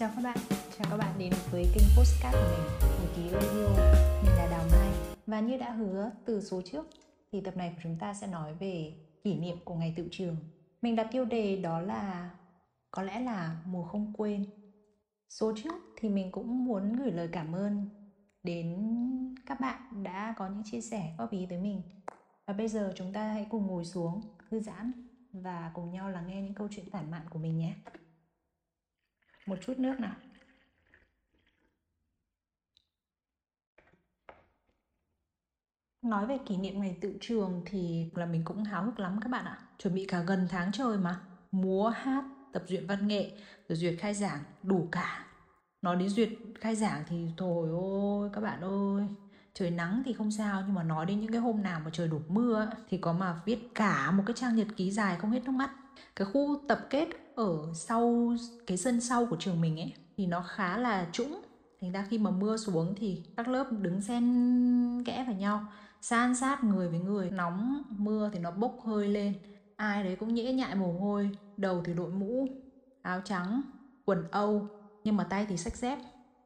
Chào các bạn, chào các bạn đến với kênh Postcard của mình, của ký Radio, mình là Đào Mai. Và như đã hứa từ số trước, thì tập này của chúng ta sẽ nói về kỷ niệm của ngày tự trường. Mình đặt tiêu đề đó là có lẽ là mùa không quên Số trước thì mình cũng muốn gửi lời cảm ơn đến các bạn đã có những chia sẻ góp ý tới mình. Và bây giờ chúng ta hãy cùng ngồi xuống, thư giãn và cùng nhau lắng nghe những câu chuyện tản mạn của mình nhé một chút nước nào. Nói về kỷ niệm ngày tự trường thì là mình cũng háo hức lắm các bạn ạ. Chuẩn bị cả gần tháng trời mà. Múa, hát, tập duyệt văn nghệ, rồi duyệt khai giảng, đủ cả. Nói đến duyệt khai giảng thì thôi ôi các bạn ơi. Trời nắng thì không sao, nhưng mà nói đến những cái hôm nào mà trời đổ mưa thì có mà viết cả một cái trang nhật ký dài không hết nước mắt. Cái khu tập kết ở sau, cái sân sau của trường mình ấy, thì nó khá là trũng. Thành ra khi mà mưa xuống thì các lớp đứng xen kẽ vào nhau, san sát người với người. Nóng mưa thì nó bốc hơi lên. Ai đấy cũng nhễ nhại mồ hôi, đầu thì đội mũ, áo trắng, quần âu, nhưng mà tay thì sách dép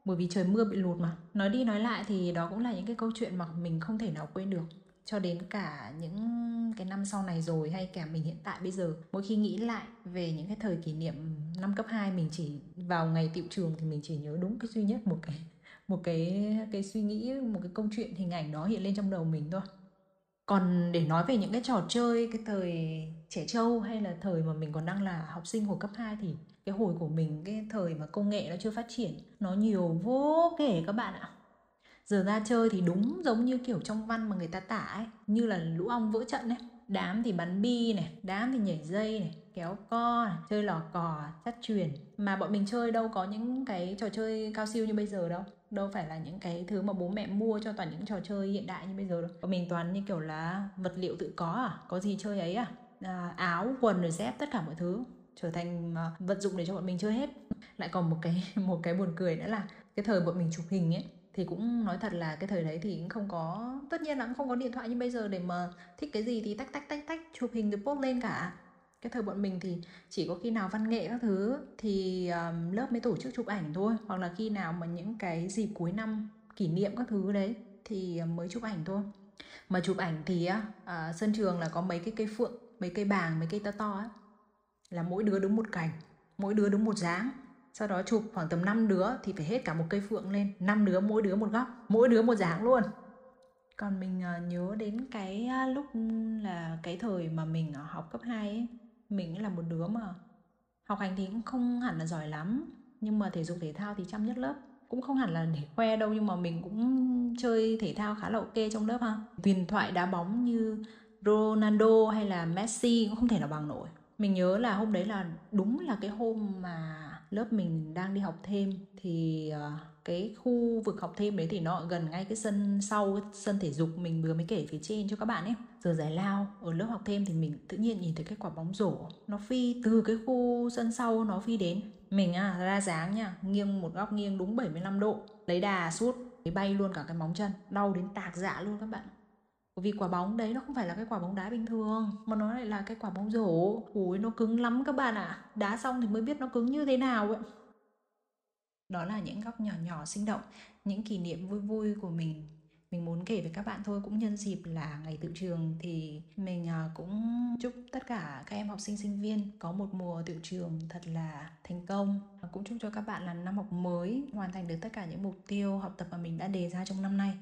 bởi vì trời mưa bị lụt mà. Nói đi nói lại thì đó cũng là những cái câu chuyện mà mình không thể nào quên được. Cho đến cả những cái năm sau này rồi hay cả mình hiện tại bây giờ, mỗi khi nghĩ lại về những cái thời kỷ niệm năm cấp 2 mình chỉ vào ngày tiệu trường thì mình chỉ nhớ đúng cái duy nhất một cái một cái cái suy nghĩ, một cái câu chuyện, hình ảnh đó hiện lên trong đầu mình thôi. Còn để nói về những cái trò chơi, cái thời trẻ trâu hay là thời mà mình còn đang là học sinh hồi cấp 2 thì cái hồi của mình cái thời mà công nghệ nó chưa phát triển nó nhiều vô kể các bạn ạ. Giờ ra chơi thì đúng giống như kiểu trong văn mà người ta tả ấy như là lũ ong vỡ trận ấy. Đám thì bắn bi này đám thì nhảy dây này kéo co này, chơi lò cò chắt truyền mà bọn mình chơi đâu có những cái trò chơi cao siêu như bây giờ đâu. Đâu phải là những cái thứ mà bố mẹ mua cho toàn những trò chơi hiện đại như bây giờ đâu. Bọn mình toàn như kiểu là vật liệu tự có à có gì chơi ấy à, à áo quần rồi dép tất cả mọi thứ trở thành ờ, vật dụng để cho bọn mình chơi hết. Lại còn một cái một cái buồn cười nữa là cái thời bọn mình chụp hình ấy thì cũng nói thật là cái thời đấy thì cũng không có tất nhiên là cũng không có điện thoại như bây giờ để mà thích cái gì thì tách tách tách tách chụp hình rồi post lên cả. Cái thời bọn mình thì chỉ có khi nào văn nghệ các thứ thì um, lớp mới tổ chức chụp ảnh thôi hoặc là khi nào mà những cái dịp cuối năm kỷ niệm các thứ đấy thì ờ, mới chụp ảnh thôi. Mà chụp ảnh thì á ờ, sân trường là có mấy cái cây phượng mấy cây bàng mấy cây to to á là mỗi đứa đứng một cành, mỗi đứa đứng một dáng. Sau đó chụp khoảng tầm 5 đứa thì phải hết cả một cây phượng lên. 5 đứa, mỗi đứa một góc, mỗi đứa một dáng luôn. Còn mình ờ, nhớ đến cái ờ, lúc là cái thời mà mình học cấp 2 ấy, mình là một đứa mà học hành thì cũng không hẳn là giỏi lắm, nhưng mà thể dục thể thao thì chăm nhất lớp. Cũng không hẳn là để khoe đâu, nhưng mà mình cũng chơi thể thao khá là ok trong lớp ha. Huyền thoại đá bóng như Ronaldo hay là Messi cũng không thể nào bằng nổi mình nhớ là hôm đấy là đúng là cái hôm mà lớp mình đang đi học thêm thì ờ, cái khu vực học thêm đấy thì nó gần ngay cái sân sau, cái sân thể dục mình vừa mới kể phía trên cho các bạn ấy. Giờ giải lao, ở lớp học thêm thì mình tự nhiên nhìn thấy cái quả bóng rổ, nó phi từ cái khu sân sau nó phi đến. Mình à ra dáng nha, nghiêng một góc nghiêng đúng 75 độ, lấy đà sút bay luôn cả cái móng chân, đau đến tạc dạ luôn các bạn vì quả bóng đấy nó không phải là cái quả bóng đá bình thường, mà nó lại là cái quả bóng rổ. Ui nó cứng lắm các bạn ạ. À. đá xong thì mới biết nó cứng như thế nào ấy đó là những góc nhỏ nhỏ sinh động, những kỷ niệm vui vui của mình. Mình muốn kể với các bạn thôi, cũng nhân dịp là ngày tự trường thì mình à, cũng chúc tất cả các em học sinh sinh viên có một mùa tự trường thật là thành công. Cũng chúc cho các bạn là năm học mới hoàn thành được tất cả những mục tiêu học tập mà mình đã đề ra trong năm nay.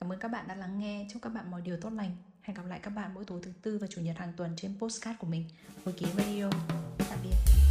Cảm ơn các bạn đã lắng nghe. Chúc các bạn mọi điều tốt lành. Hẹn gặp lại các bạn mỗi tối thứ tư và chủ nhật hàng tuần trên postcard của mình. Hồi ký radio. Tạm biệt.